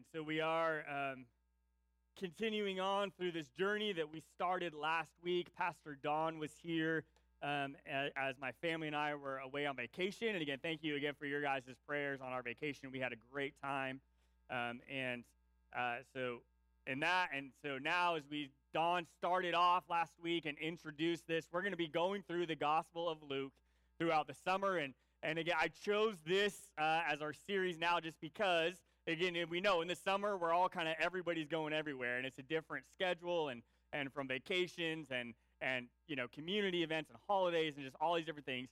And so we are um, continuing on through this journey that we started last week. Pastor Don was here um, as my family and I were away on vacation. And again, thank you again for your guys' prayers on our vacation. We had a great time. Um, and uh, so, in that, and so now as we, Don started off last week and introduced this, we're going to be going through the Gospel of Luke throughout the summer. And, and again, I chose this uh, as our series now just because again, we know in the summer we're all kind of everybody's going everywhere, and it's a different schedule, and and from vacations and and you know community events and holidays and just all these different things.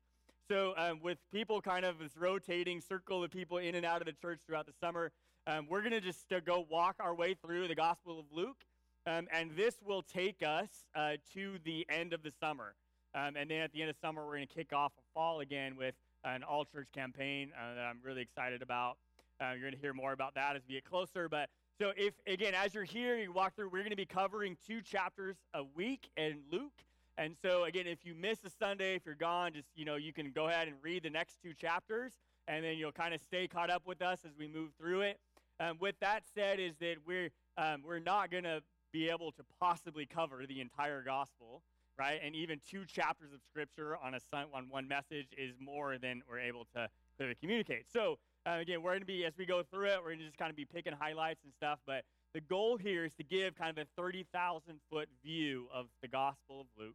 So um, with people kind of this rotating circle of people in and out of the church throughout the summer, um, we're going to just uh, go walk our way through the Gospel of Luke, um, and this will take us uh, to the end of the summer. Um, and then at the end of summer, we're going to kick off fall again with an all church campaign uh, that I'm really excited about. Uh, you're going to hear more about that as we get closer. But so, if again, as you're here, you walk through, we're going to be covering two chapters a week in Luke. And so, again, if you miss a Sunday, if you're gone, just you know, you can go ahead and read the next two chapters, and then you'll kind of stay caught up with us as we move through it. Um, with that said, is that we're um, we're not going to be able to possibly cover the entire gospel, right? And even two chapters of scripture on a on one message is more than we're able to clearly communicate. So uh, again, we're going to be, as we go through it, we're going to just kind of be picking highlights and stuff. But the goal here is to give kind of a 30,000 foot view of the Gospel of Luke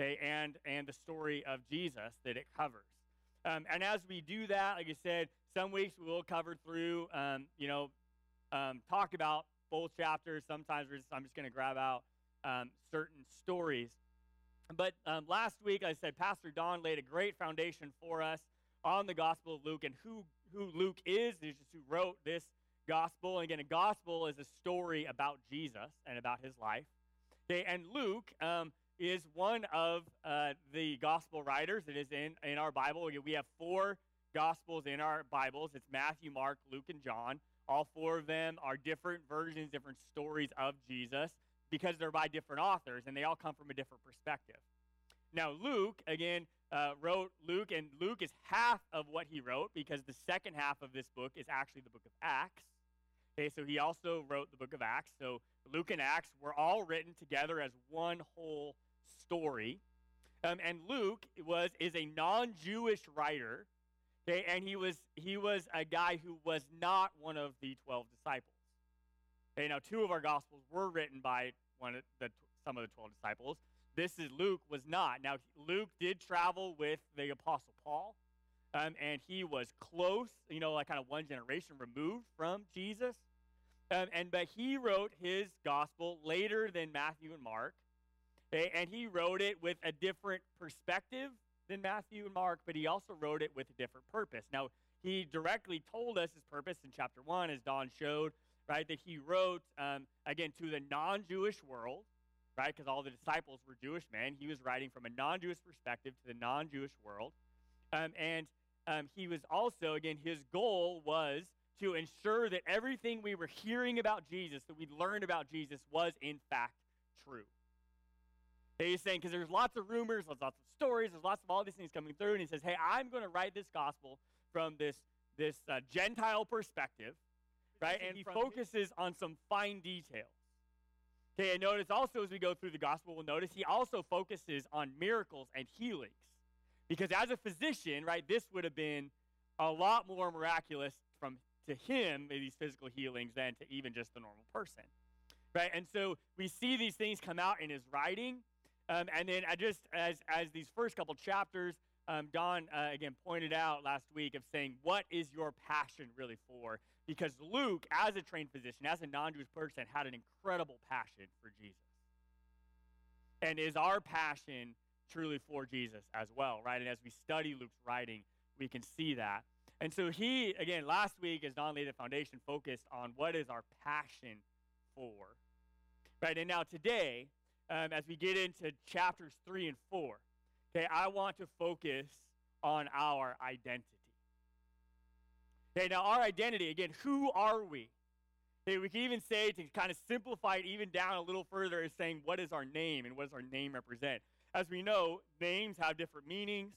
okay, and, and the story of Jesus that it covers. Um, and as we do that, like I said, some weeks we will cover through, um, you know, um, talk about both chapters. Sometimes just, I'm just going to grab out um, certain stories. But um, last week, I said Pastor Don laid a great foundation for us on the Gospel of Luke and who, who Luke is, is just who wrote this gospel. And again, a gospel is a story about Jesus and about his life. Okay, and Luke um, is one of uh, the gospel writers that is in, in our Bible. We have four gospels in our Bibles it's Matthew, Mark, Luke, and John. All four of them are different versions, different stories of Jesus because they're by different authors and they all come from a different perspective. Now, Luke, again, uh, wrote Luke, and Luke is half of what he wrote because the second half of this book is actually the book of Acts. Okay, so he also wrote the book of Acts. So Luke and Acts were all written together as one whole story. Um, and Luke was is a non-Jewish writer. Okay, and he was he was a guy who was not one of the twelve disciples. Okay, now two of our gospels were written by one of the some of the twelve disciples. This is Luke was not. Now, Luke did travel with the Apostle Paul, um, and he was close, you know, like kind of one generation removed from Jesus. Um, and but he wrote his gospel later than Matthew and Mark, okay, and he wrote it with a different perspective than Matthew and Mark, but he also wrote it with a different purpose. Now, he directly told us his purpose in chapter one, as Don showed, right, that he wrote um, again to the non-Jewish world right? Because all the disciples were Jewish men. He was writing from a non Jewish perspective to the non Jewish world. Um, and um, he was also, again, his goal was to ensure that everything we were hearing about Jesus, that we learned about Jesus, was in fact true. He's saying, because there's lots of rumors, there's lots of stories, there's lots of all these things coming through, and he says, hey, I'm going to write this gospel from this, this uh, Gentile perspective, right? And he focuses on some fine details. Okay, and notice also as we go through the gospel, we'll notice he also focuses on miracles and healings. Because as a physician, right, this would have been a lot more miraculous from to him, these physical healings, than to even just the normal person. Right? And so we see these things come out in his writing. Um, and then I just as as these first couple chapters, um, Don uh, again pointed out last week of saying, what is your passion really for? Because Luke, as a trained physician, as a non Jewish person, had an incredible passion for Jesus. And is our passion truly for Jesus as well, right? And as we study Luke's writing, we can see that. And so he, again, last week, as Don laid the foundation, focused on what is our passion for. Right? And now today, um, as we get into chapters three and four, Okay, I want to focus on our identity. Okay, now our identity, again, who are we? Okay, we can even say, to kind of simplify it even down a little further, is saying, what is our name and what does our name represent? As we know, names have different meanings,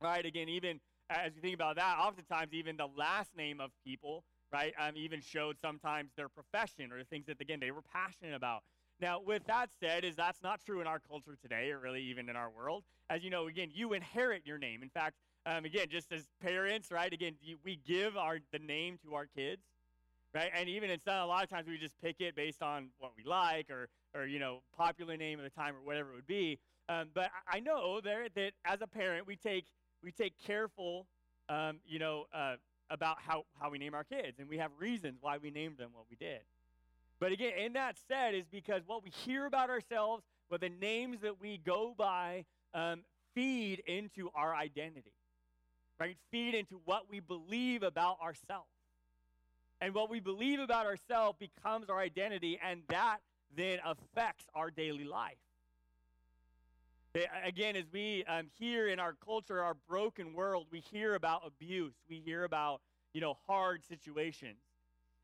right? Again, even as you think about that, oftentimes even the last name of people, right? Um, even showed sometimes their profession or the things that, again, they were passionate about. Now, with that said, is that's not true in our culture today, or really even in our world. As you know, again, you inherit your name. In fact, um, again, just as parents, right? Again, we give our the name to our kids, right? And even it's not a lot of times we just pick it based on what we like or or you know popular name of the time or whatever it would be. Um, but I, I know there that as a parent, we take we take careful, um, you know, uh, about how how we name our kids, and we have reasons why we named them what we did. But again, in that said, is because what we hear about ourselves, what the names that we go by, um, feed into our identity, right? Feed into what we believe about ourselves. And what we believe about ourselves becomes our identity, and that then affects our daily life. Again, as we um, hear in our culture, our broken world, we hear about abuse. We hear about, you know, hard situations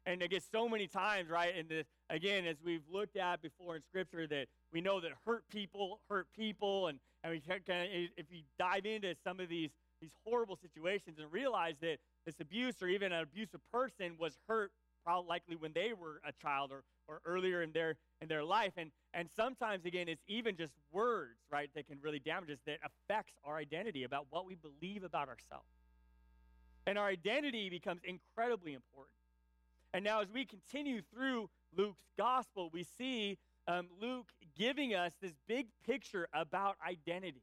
and I guess so many times, right? And the, again, as we've looked at before in Scripture, that we know that hurt people hurt people, and and we of, if you dive into some of these these horrible situations and realize that this abuse or even an abusive person was hurt probably likely when they were a child or, or earlier in their in their life. And and sometimes again it's even just words right that can really damage us that affects our identity about what we believe about ourselves. And our identity becomes incredibly important and now, as we continue through Luke's gospel, we see um, Luke giving us this big picture about identity.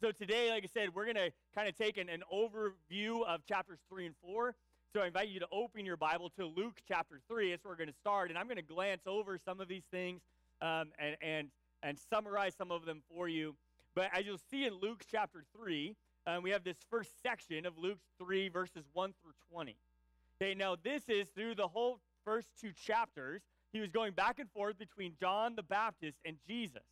So, today, like I said, we're going to kind of take an, an overview of chapters 3 and 4. So, I invite you to open your Bible to Luke chapter 3. That's where we're going to start. And I'm going to glance over some of these things um, and, and, and summarize some of them for you. But as you'll see in Luke chapter 3, um, we have this first section of Luke 3, verses 1 through 20. Okay, now this is through the whole first two chapters. He was going back and forth between John the Baptist and Jesus.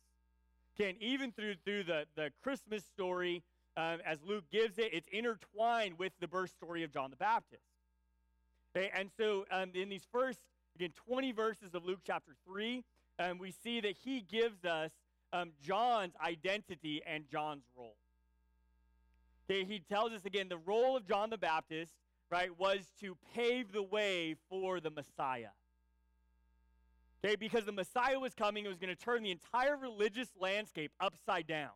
Okay, and even through through the, the Christmas story, um, as Luke gives it, it's intertwined with the birth story of John the Baptist. Okay, and so um, in these first, again, 20 verses of Luke chapter 3, um, we see that he gives us um, John's identity and John's role. Okay, he tells us again the role of John the Baptist right, was to pave the way for the Messiah. Okay, because the Messiah was coming, it was going to turn the entire religious landscape upside down.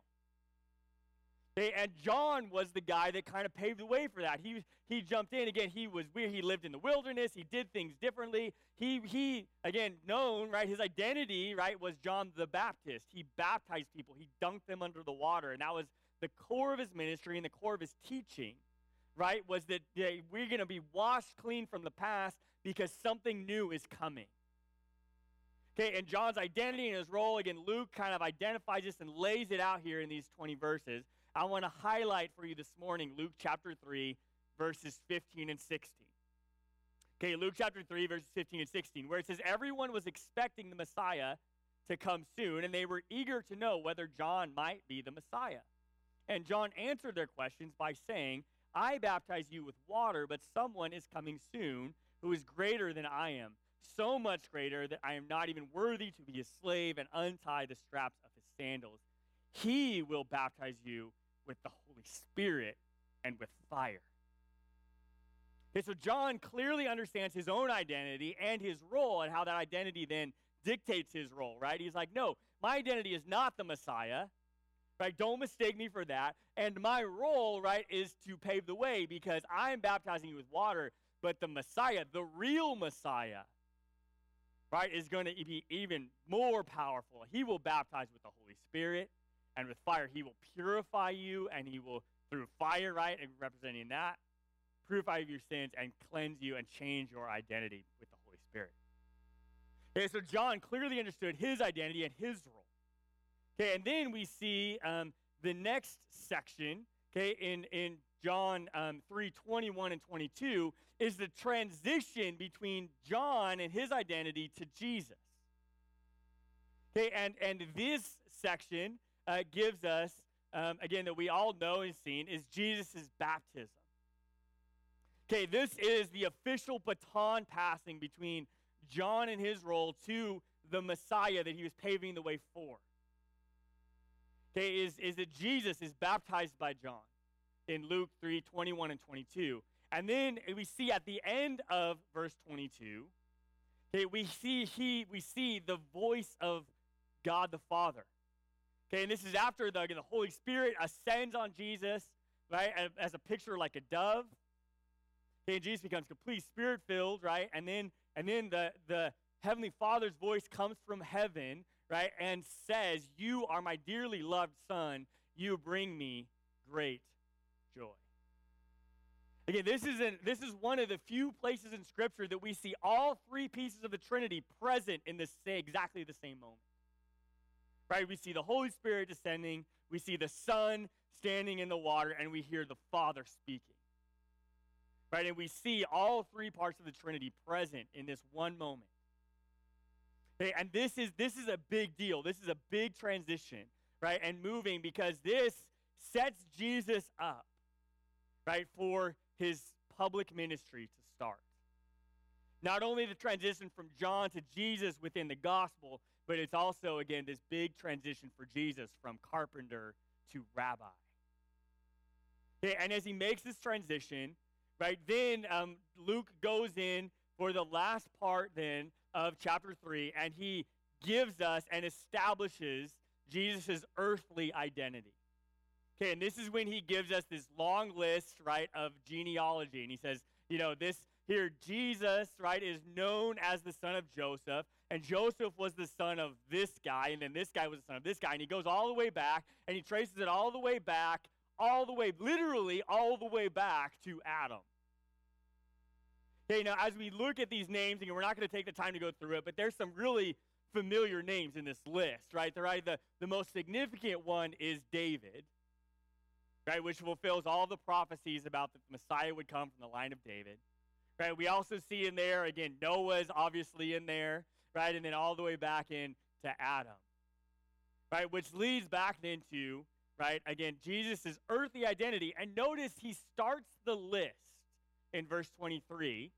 Okay, and John was the guy that kind of paved the way for that. He, he jumped in. Again, he was weird. He lived in the wilderness. He did things differently. He, he, again, known, right, his identity, right, was John the Baptist. He baptized people. He dunked them under the water. And that was the core of his ministry and the core of his teaching right, was that we're going to be washed clean from the past because something new is coming. Okay, and John's identity and his role, again, Luke kind of identifies this and lays it out here in these 20 verses. I want to highlight for you this morning Luke chapter 3, verses 15 and 16. Okay, Luke chapter 3, verses 15 and 16, where it says, Everyone was expecting the Messiah to come soon, and they were eager to know whether John might be the Messiah. And John answered their questions by saying, I baptize you with water, but someone is coming soon who is greater than I am, so much greater that I am not even worthy to be a slave and untie the straps of his sandals. He will baptize you with the Holy Spirit and with fire. Okay, so John clearly understands his own identity and his role and how that identity then dictates his role, right? He's like, no, my identity is not the Messiah right? Don't mistake me for that. And my role, right, is to pave the way because I'm baptizing you with water, but the Messiah, the real Messiah, right, is going to be even more powerful. He will baptize with the Holy Spirit and with fire. He will purify you, and he will, through fire, right, and representing that, purify your sins and cleanse you and change your identity with the Holy Spirit. Okay, so John clearly understood his identity and his role. Okay, and then we see um, the next section, okay, in, in John um, 3 21 and 22, is the transition between John and his identity to Jesus. Okay, and, and this section uh, gives us, um, again, that we all know and seen, is Jesus' baptism. Okay, this is the official baton passing between John and his role to the Messiah that he was paving the way for okay, is, is that Jesus is baptized by John in Luke 3 21 and 22. And then we see at the end of verse 22, okay, we see he we see the voice of God the Father. Okay, and this is after the, the Holy Spirit ascends on Jesus, right, as a picture like a dove. Okay, and Jesus becomes completely spirit filled, right? And then and then the the Heavenly Father's voice comes from heaven, right, and says, You are my dearly loved son. You bring me great joy. Again, this is, an, this is one of the few places in Scripture that we see all three pieces of the Trinity present in same, exactly the same moment. Right? We see the Holy Spirit descending, we see the Son standing in the water, and we hear the Father speaking. Right? And we see all three parts of the Trinity present in this one moment. Okay, and this is this is a big deal. This is a big transition, right? And moving because this sets Jesus up, right, for his public ministry to start. Not only the transition from John to Jesus within the gospel, but it's also, again, this big transition for Jesus from carpenter to rabbi. Okay, and as he makes this transition, right, then um, Luke goes in for the last part then of chapter 3, and he gives us and establishes Jesus' earthly identity. Okay, and this is when he gives us this long list, right, of genealogy. And he says, you know, this here, Jesus, right, is known as the son of Joseph. And Joseph was the son of this guy. And then this guy was the son of this guy. And he goes all the way back and he traces it all the way back, all the way, literally all the way back to Adam. Okay, now as we look at these names, and we're not going to take the time to go through it, but there's some really familiar names in this list, right? The, right, the, the most significant one is David right, which fulfills all the prophecies about the Messiah would come from the line of David. Right, we also see in there again Noah's obviously in there, right, and then all the way back in to Adam. Right, which leads back into right again Jesus' earthly identity. And notice he starts the list in verse 23,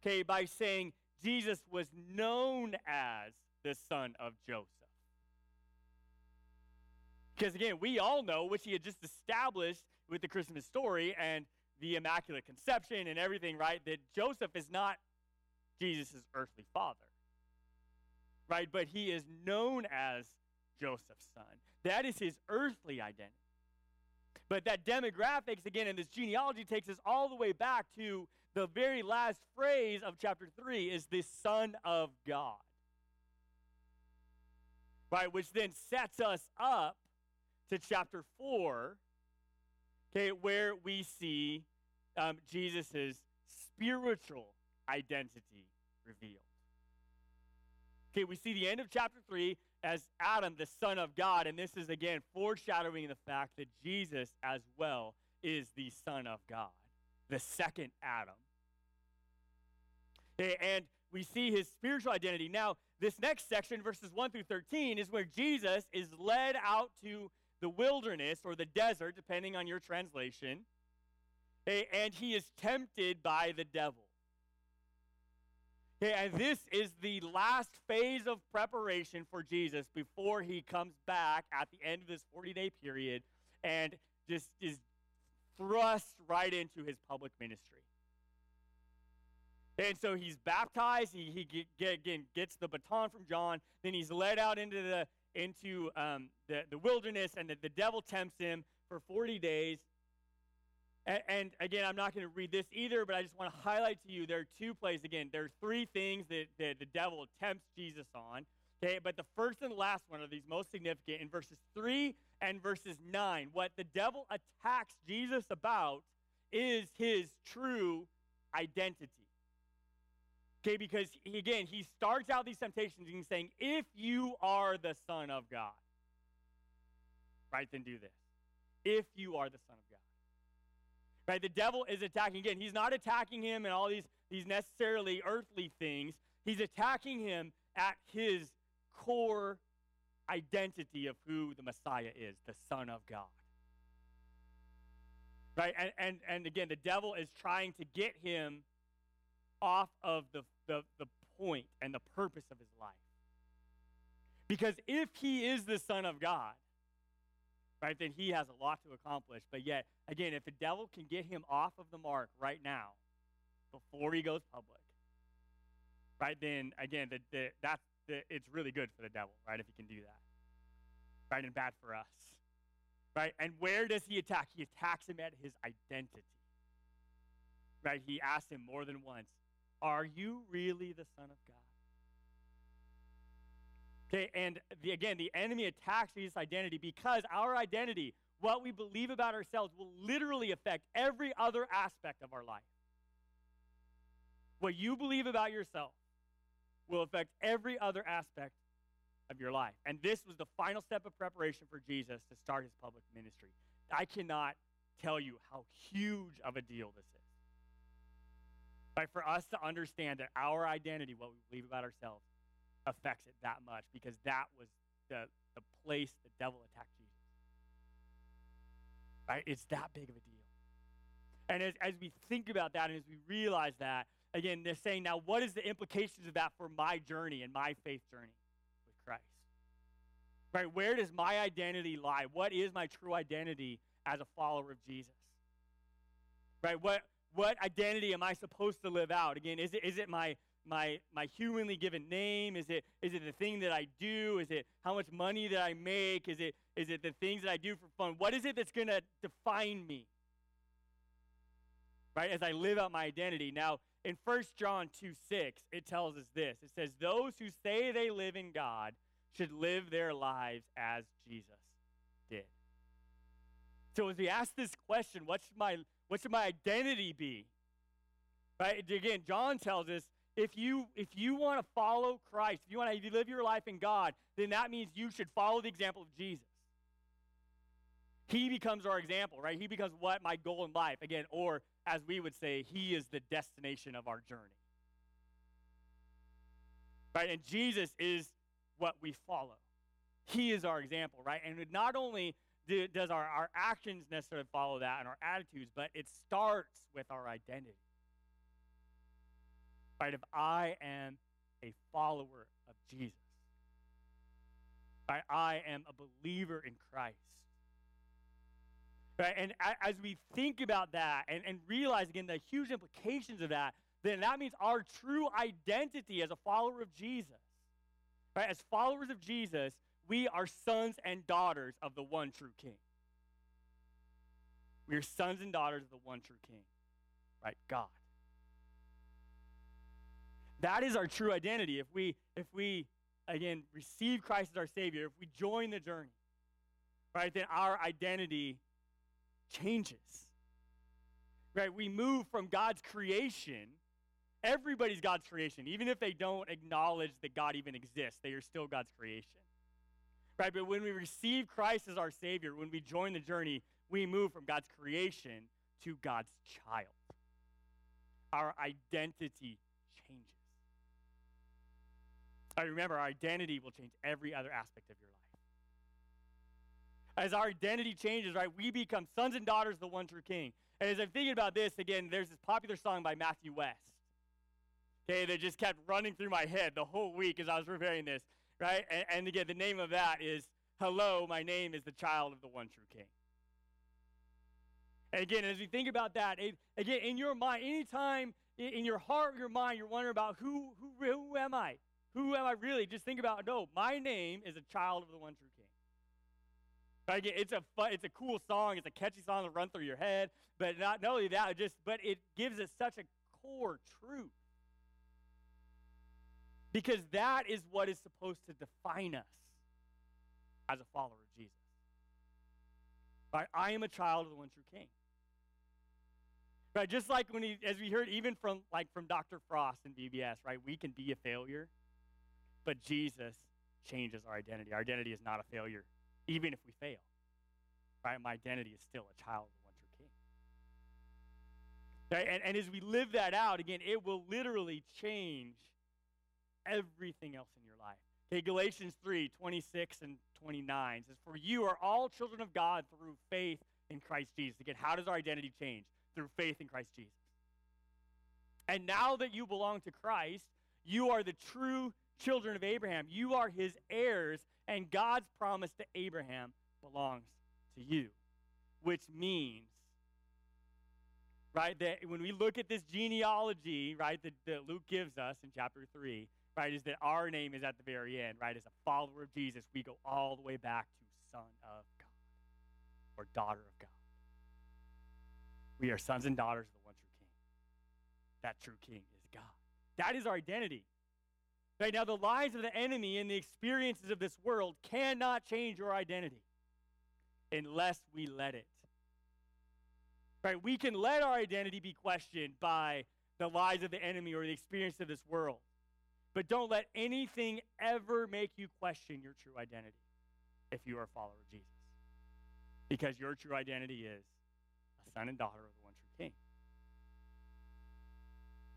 okay, by saying Jesus was known as the son of Joseph. Because again, we all know, which he had just established with the Christmas story and the Immaculate Conception and everything, right? That Joseph is not Jesus' earthly father, right? But he is known as Joseph's son. That is his earthly identity. But that demographics, again, in this genealogy takes us all the way back to the very last phrase of chapter 3 is the Son of God. Right, which then sets us up to chapter 4, okay, where we see um, Jesus' spiritual identity revealed. Okay, we see the end of chapter 3 as Adam, the Son of God, and this is again foreshadowing the fact that Jesus as well is the Son of God, the second Adam. Eh, and we see his spiritual identity. Now, this next section, verses 1 through 13, is where Jesus is led out to the wilderness or the desert, depending on your translation, eh, and he is tempted by the devil. Okay, and this is the last phase of preparation for Jesus before he comes back at the end of this 40 day period and just is thrust right into his public ministry. And so he's baptized. He, he get, again gets the baton from John. Then he's led out into the into um, the, the wilderness, and the, the devil tempts him for 40 days. And, and again, I'm not going to read this either, but I just want to highlight to you there are two plays. Again, there are three things that, that the devil tempts Jesus on. Okay, but the first and last one are these most significant in verses 3 and verses 9. What the devil attacks Jesus about is his true identity. Okay, because he, again, he starts out these temptations and he's saying, if you are the Son of God, right, then do this. If you are the Son of God. Right, the devil is attacking again. He's not attacking him and all these, these necessarily earthly things. He's attacking him at his core identity of who the Messiah is, the Son of God. Right? And, and, and again, the devil is trying to get him off of the, the, the point and the purpose of his life. Because if he is the Son of God, right, then he has a lot to accomplish. But yet, again, if the devil can get him off of the mark right now, before he goes public, right, then again, the, the, that's the, it's really good for the devil, right, if he can do that, right, and bad for us, right? And where does he attack? He attacks him at his identity, right? He asks him more than once, Are you really the Son of God? Okay, and the, again, the enemy attacks Jesus' identity because our identity, what we believe about ourselves, will literally affect every other aspect of our life. What you believe about yourself will affect every other aspect of your life. And this was the final step of preparation for Jesus to start his public ministry. I cannot tell you how huge of a deal this is. But for us to understand that our identity, what we believe about ourselves, affects it that much because that was the, the place the devil attacked Jesus. Right? It's that big of a deal. And as, as we think about that and as we realize that, again, they're saying, now what is the implications of that for my journey and my faith journey with Christ? Right? Where does my identity lie? What is my true identity as a follower of Jesus? Right? What what identity am I supposed to live out? Again, is it is it my my my humanly given name? Is it is it the thing that I do? Is it how much money that I make? Is it is it the things that I do for fun? What is it that's going to define me? Right? As I live out my identity. Now, in 1 John 2 6, it tells us this. It says, Those who say they live in God should live their lives as Jesus did. So as we ask this question, what should my what should my identity be? Right? Again, John tells us if you if you want to follow Christ, if you want to live your life in God, then that means you should follow the example of Jesus. He becomes our example, right? He becomes what my goal in life again, or as we would say, he is the destination of our journey. Right? And Jesus is what we follow. He is our example, right? And not only do, does our, our actions necessarily follow that and our attitudes, but it starts with our identity right? If I am a follower of Jesus, right? I am a believer in Christ. Right? And as we think about that and, and realize again the huge implications of that, then that means our true identity as a follower of Jesus. Right? As followers of Jesus, we are sons and daughters of the one true King. We are sons and daughters of the one true King, right? God. That is our true identity. If we, if we again receive Christ as our Savior, if we join the journey, right, then our identity changes. Right? We move from God's creation. Everybody's God's creation. Even if they don't acknowledge that God even exists, they are still God's creation. Right? But when we receive Christ as our Savior, when we join the journey, we move from God's creation to God's child. Our identity. I remember our identity will change every other aspect of your life. As our identity changes, right, we become sons and daughters of the one true King. And as I'm thinking about this, again, there's this popular song by Matthew West. Okay, that just kept running through my head the whole week as I was preparing this, right? And, and again, the name of that is Hello, my name is the child of the one true King. And again, as you think about that, it, again, in your mind, anytime in your heart, your mind, you're wondering about who, who, who am I? Who am I really? Just think about no, my name is a child of the one true king. Right? It's a fun, it's a cool song, it's a catchy song to run through your head, but not, not only that, just but it gives us such a core truth. Because that is what is supposed to define us as a follower of Jesus. Right? I am a child of the one true king. Right? Just like when he, as we heard even from like from Dr. Frost in VBS, right? We can be a failure but Jesus changes our identity. Our identity is not a failure, even if we fail. Right? My identity is still a child of the one true King. Right? And, and as we live that out, again, it will literally change everything else in your life. Okay, Galatians 3 26 and 29 says, For you are all children of God through faith in Christ Jesus. Again, how does our identity change? Through faith in Christ Jesus. And now that you belong to Christ, you are the true children of Abraham. You are his heirs, and God's promise to Abraham belongs to you, which means, right, that when we look at this genealogy, right, that, that Luke gives us in chapter 3, right, is that our name is at the very end, right? As a follower of Jesus, we go all the way back to Son of God or daughter of God. We are sons and daughters of the one true King. That true King is God. That is our identity. Right now, the lies of the enemy and the experiences of this world cannot change your identity unless we let it. Right? We can let our identity be questioned by the lies of the enemy or the experience of this world. But don't let anything ever make you question your true identity if you are a follower of Jesus. Because your true identity is a son and daughter of the one true King.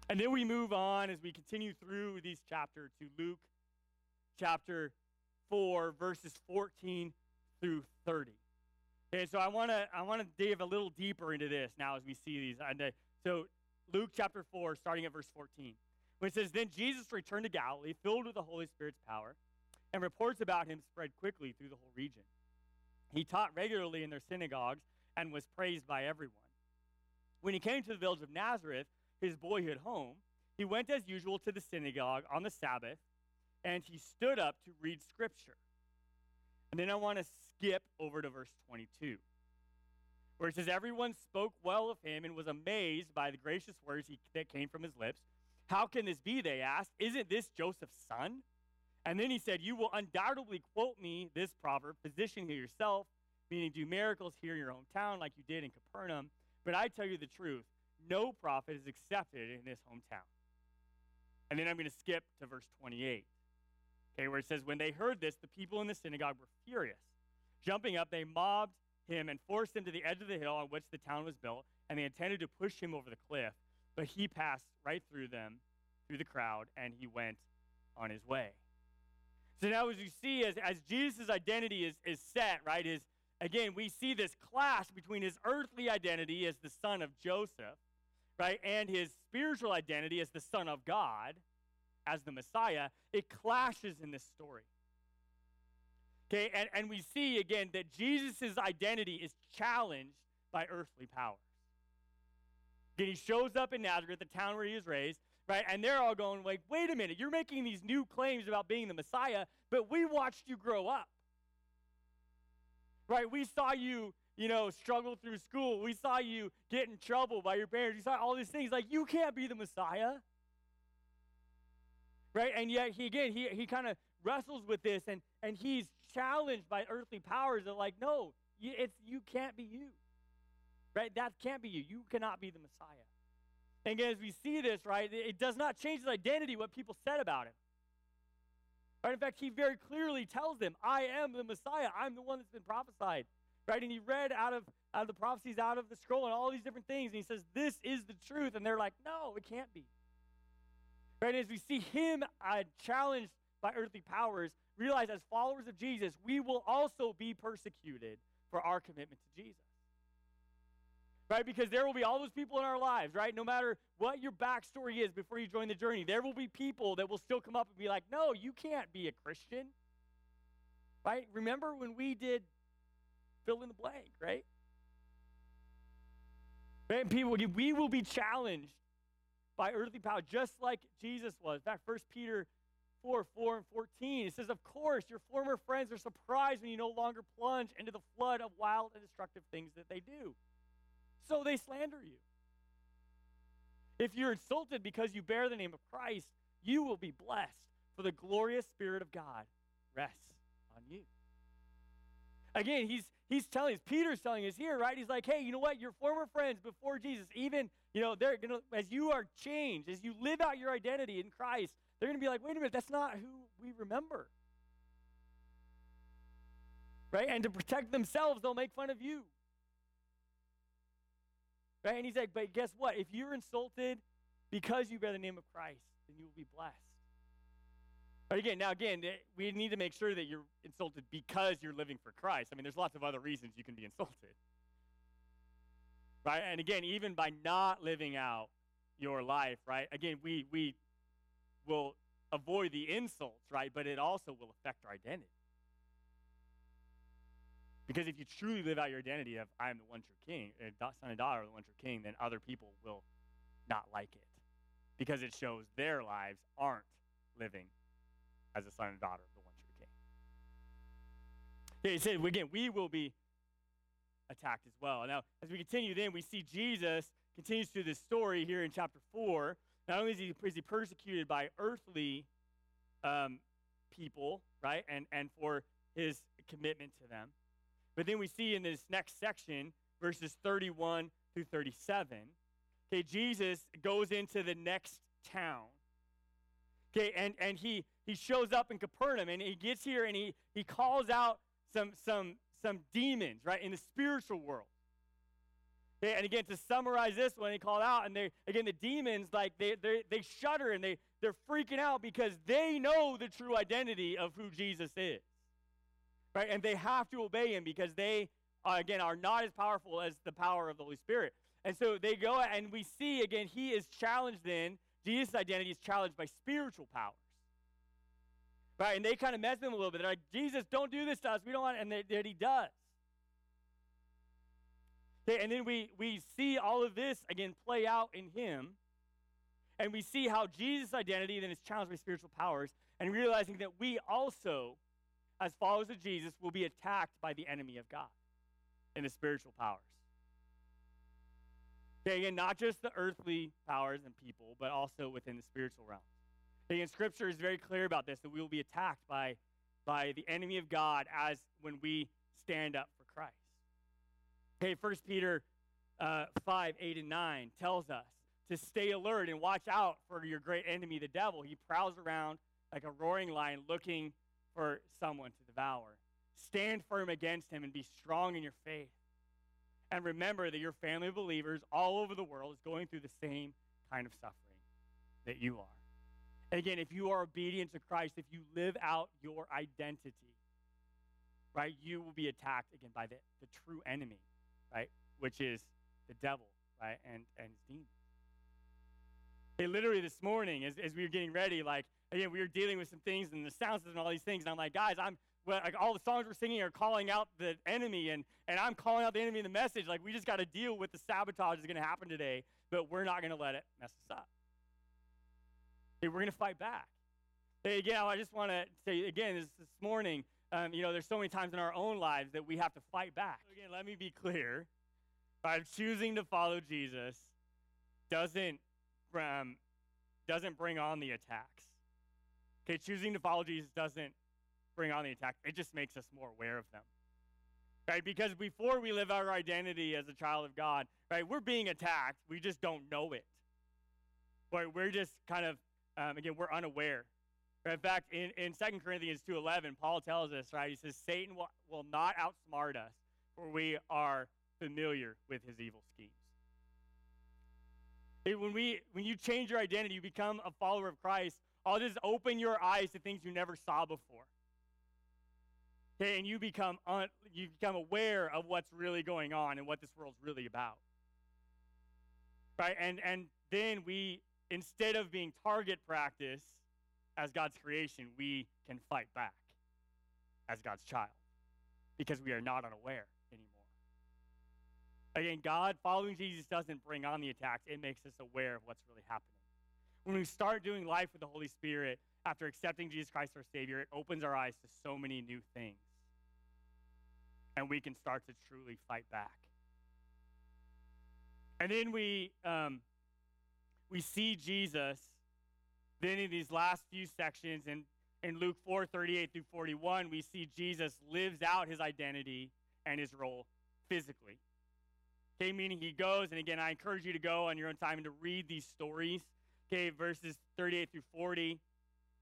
And then we move on as we continue through these chapters to Luke chapter 4, verses 14 through 30. Okay, so I want to I want to dive a little deeper into this now as we see these. And uh, so Luke chapter 4, starting at verse 14, when it says, Then Jesus returned to Galilee, filled with the Holy Spirit's power, and reports about him spread quickly through the whole region. He taught regularly in their synagogues and was praised by everyone. When he came to the village of Nazareth, his boyhood home, he went as usual to the synagogue on the Sabbath, and he stood up to read scripture. And then I want to skip over to verse 22, where it says, Everyone spoke well of him and was amazed by the gracious words he, that came from his lips. How can this be? They asked. Isn't this Joseph's son? And then he said, You will undoubtedly quote me this proverb position here yourself, meaning do miracles here in your hometown like you did in Capernaum. But I tell you the truth no prophet is accepted in his hometown. And then I'm going to skip to verse 28, okay, where it says, When they heard this, the people in the synagogue were furious. Jumping up, they mobbed him and forced him to the edge of the hill on which the town was built, and they intended to push him over the cliff. But he passed right through them, through the crowd, and he went on his way. So now, as you see, as, as Jesus' identity is, is set, right, is again, we see this clash between his earthly identity as the son of Joseph right, and his spiritual identity as the Son of God, as the Messiah, it clashes in this story. Okay, and, and we see again that Jesus' identity is challenged by earthly powers. Again, he shows up in Nazareth, the town where he was raised, right? And they're all going like, wait a minute, you're making these new claims about being the Messiah, but we watched you grow up. Right? We saw you you know, struggle through school. We saw you get in trouble by your parents. We saw all these things. Like, you can't be the Messiah. Right? And yet, he again, he, he kind of wrestles with this and, and he's challenged by earthly powers that, like, no, you, it's, you can't be you. Right? That can't be you. You cannot be the Messiah. And again, as we see this, right, it does not change his identity, what people said about him. Right? In fact, he very clearly tells them, I am the Messiah. I'm the one that's been prophesied right? And he read out of, out of the prophecies, out of the scroll, and all these different things. And he says, This is the truth. And they're like, No, it can't be. Right? As we see him uh, challenged by earthly powers, realize as followers of Jesus, we will also be persecuted for our commitment to Jesus. Right? Because there will be all those people in our lives, right? No matter what your backstory is before you join the journey, there will be people that will still come up and be like, no, you can't be a Christian. Right? Remember when we did fill in the blank, right? And people, we will be challenged by earthly power, just like Jesus was. In fact, 1 Peter 4 4 and 14, it says, Of course, your former friends are surprised when you no longer plunge into the flood of wild and destructive things that they do. So they slander you. If you're insulted because you bear the name of Christ, you will be blessed, for the glorious Spirit of God rests. Again, he's he's telling us, Peter's telling us here, right? He's like, hey, you know what? Your former friends before Jesus, even, you know, they're gonna as you are changed, as you live out your identity in Christ, they're gonna be like, wait a minute, that's not who we remember. Right? And to protect themselves, they'll make fun of you. Right? And he's like, but guess what? If you're insulted because you bear the name of Christ, then you will be blessed. But again, now again, eh, we need to make sure that you're insulted because you're living for Christ. I mean, there's lots of other reasons you can be insulted. Right? And again, even by not living out your life, right? Again, we we will avoid the insults, right? But it also will affect our identity. Because if you truly live out your identity of I am the one true king, son and daughter of the one true king, then other people will not like it. Because it shows their lives aren't living as a son and daughter of the one true king. Yeah, he said, again, we will be attacked as well. Now, as we continue, then we see Jesus continues through this story here in chapter 4. Not only is he, is he persecuted by earthly um, people, right, and, and for his commitment to them, but then we see in this next section, verses 31 through 37, okay, Jesus goes into the next town. Okay, and, and he, he shows up in Capernaum and he gets here and he, he calls out some, some, some demons, right, in the spiritual world. Okay, and again, to summarize this one, he called out, and they again the demons like they they they shudder and they they're freaking out because they know the true identity of who Jesus is right? And they have to obey him because they, uh, again, are not as powerful as the power of the Holy Spirit. And so they go, and we see, again, he is challenged then. Jesus' identity is challenged by spiritual powers. Right? And they kind of mess with him a little bit. They're like, Jesus, don't do this to us. We don't want, and that he does. Okay, and then we, we see all of this, again, play out in him. And we see how Jesus' identity then is challenged by spiritual powers, and realizing that we also as followers of Jesus, will be attacked by the enemy of God and the spiritual powers. Okay, again, not just the earthly powers and people, but also within the spiritual realm. And Scripture is very clear about this that we will be attacked by, by the enemy of God as when we stand up for Christ. Okay, 1 Peter uh, 5, 8, and 9 tells us to stay alert and watch out for your great enemy, the devil. He prowls around like a roaring lion looking for someone to devour. Stand firm against him and be strong in your faith. And remember that your family of believers all over the world is going through the same kind of suffering that you are. And again, if you are obedient to Christ, if you live out your identity, right, you will be attacked again by the, the true enemy, right, which is the devil, right, and, and his demons. Hey, literally this morning, as, as we were getting ready, like, again, we were dealing with some things and the sounds and all these things. And I'm like, guys, I'm like all the songs we're singing are calling out the enemy, and, and I'm calling out the enemy in the message. Like, we just got to deal with the sabotage that's going to happen today, but we're not going to let it mess us up. We're going to fight back. Hey, again, I just want to say again this, this morning, um, you know, there's so many times in our own lives that we have to fight back. Again, let me be clear. By choosing to follow Jesus doesn't, um, doesn't bring on the attacks. Okay, choosing to follow Jesus doesn't bring on the attack, it just makes us more aware of them. Right? Because before we live our identity as a child of God, right, we're being attacked. We just don't know it. Right? We're just kind of, um, again, we're unaware. In fact, in, in 2 Corinthians 2.11, Paul tells us, right, he says, Satan will, will not outsmart us, for we are familiar with his evil schemes. When, we, when you change your identity, you become a follower of Christ, I'll just open your eyes to things you never saw before. Okay, and you become un, you become aware of what's really going on and what this world's really about. Right? And and then we instead of being target practice as God's creation, we can fight back as God's child because we are not unaware anymore. Again, God following Jesus doesn't bring on the attacks, it makes us aware of what's really happening. When we start doing life with the Holy Spirit after accepting Jesus Christ our Savior, it opens our eyes to so many new things. And we can start to truly fight back. And then we um, we see Jesus then in these last few sections in, in Luke 4 38 through 41, we see Jesus lives out his identity and his role physically. Okay, meaning he goes, and again, I encourage you to go on your own time and to read these stories Okay, verses 38 through 40.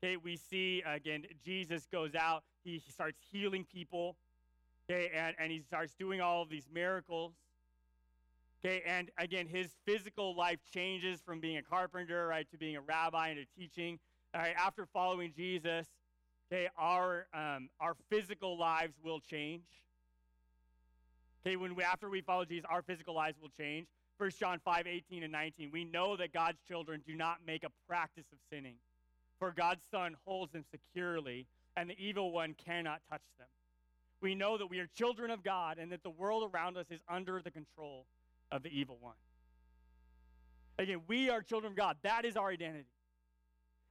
Okay, we see again, Jesus goes out, he, starts healing people. Okay, and, and he starts doing all of these miracles. Okay, and again, his physical life changes from being a carpenter, right, to being a rabbi and to teaching. All right, after following Jesus, okay, our um, our physical lives will change. Okay, when we after we follow Jesus, our physical lives will change. 1 John 5 18 and 19. We know that God's children do not make a practice of sinning, for God's Son holds them securely, and the evil one cannot touch them. We know that we are children of God and that the world around us is under the control of the evil one. Again, we are children of God. That is our identity.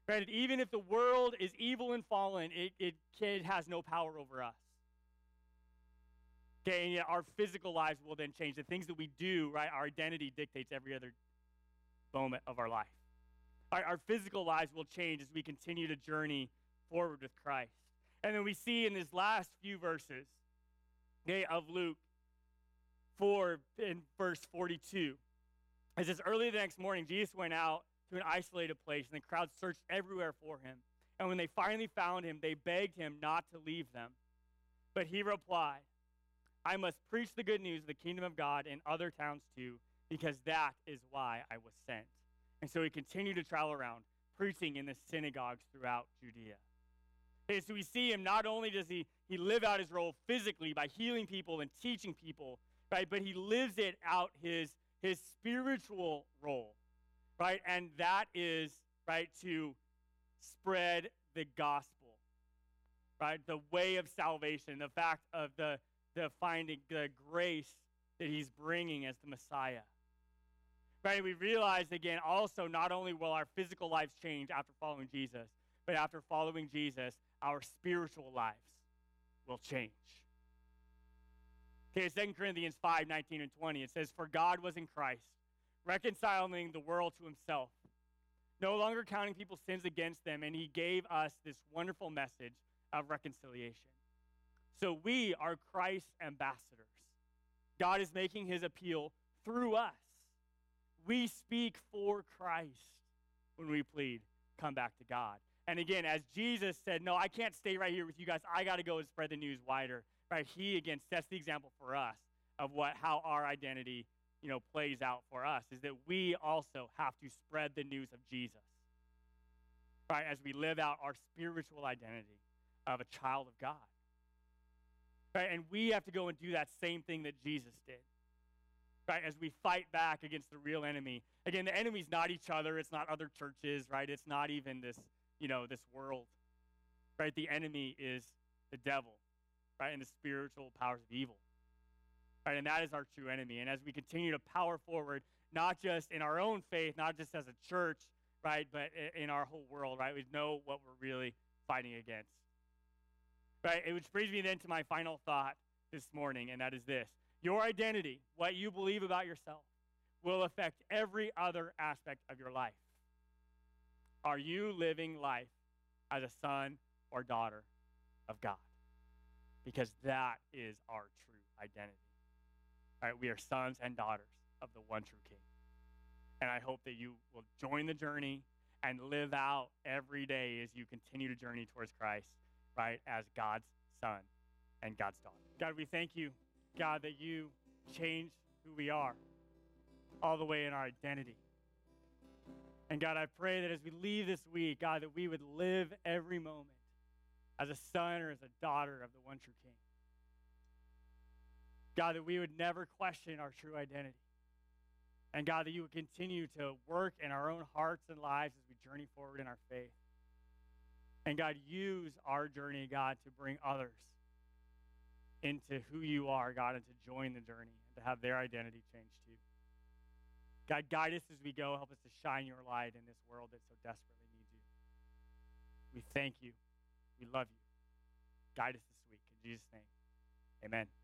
Right? Even if the world is evil and fallen, it, it, it has no power over us. Okay, and yet our physical lives will then change. The things that we do, right, our identity dictates every other moment of our life. Our, our physical lives will change as we continue to journey forward with Christ. And then we see in these last few verses okay, of Luke 4 in verse 42. It says, Early the next morning, Jesus went out to an isolated place, and the crowd searched everywhere for him. And when they finally found him, they begged him not to leave them. But he replied, I must preach the good news of the kingdom of God in other towns too, because that is why I was sent. And so he continued to travel around, preaching in the synagogues throughout Judea. Okay, so we see him not only does he, he live out his role physically by healing people and teaching people, right, but he lives it out his, his spiritual role, right? And that is, right, to spread the gospel, right? The way of salvation, the fact of the, the finding the grace that he's bringing as the Messiah. Right? We realize again also not only will our physical lives change after following Jesus, but after following Jesus, our spiritual lives will change. Okay, 2 Corinthians 5 19 and 20, it says, For God was in Christ, reconciling the world to himself, no longer counting people's sins against them, and he gave us this wonderful message of reconciliation. So we are Christ's ambassadors. God is making his appeal through us. We speak for Christ when we plead, come back to God. And again, as Jesus said, No, I can't stay right here with you guys. I got to go and spread the news wider. Right? He again sets the example for us of what how our identity, you know, plays out for us is that we also have to spread the news of Jesus. Right? As we live out our spiritual identity of a child of God. Right? And we have to go and do that same thing that Jesus did. Right? As we fight back against the real enemy. Again, the enemy's not each other, it's not other churches, right? It's not even this, you know, this world. Right? The enemy is the devil, right? And the spiritual powers of evil. Right? And that is our true enemy. And as we continue to power forward, not just in our own faith, not just as a church, right, but in our whole world, right? We know what we're really fighting against. Right? Which brings me then to my final thought this morning, and that is this Your identity, what you believe about yourself, will affect every other aspect of your life. Are you living life as a son or daughter of God? Because that is our true identity. Right, we are sons and daughters of the one true King. And I hope that you will join the journey and live out every day as you continue to journey towards Christ right, as God's son and God's daughter. God, we thank you, God, that you change who we are all the way in our identity. And God, I pray that as we leave this week, God, that we would live every moment as a son or as a daughter of the one true King. God, that we would never question our true identity. And God, that you would continue to work in our own hearts and lives as we journey forward in our faith. And God, use our journey, God, to bring others into who you are, God, and to join the journey and to have their identity changed too. God, guide us as we go. Help us to shine your light in this world that so desperately needs you. We thank you. We love you. Guide us this week. In Jesus' name, amen.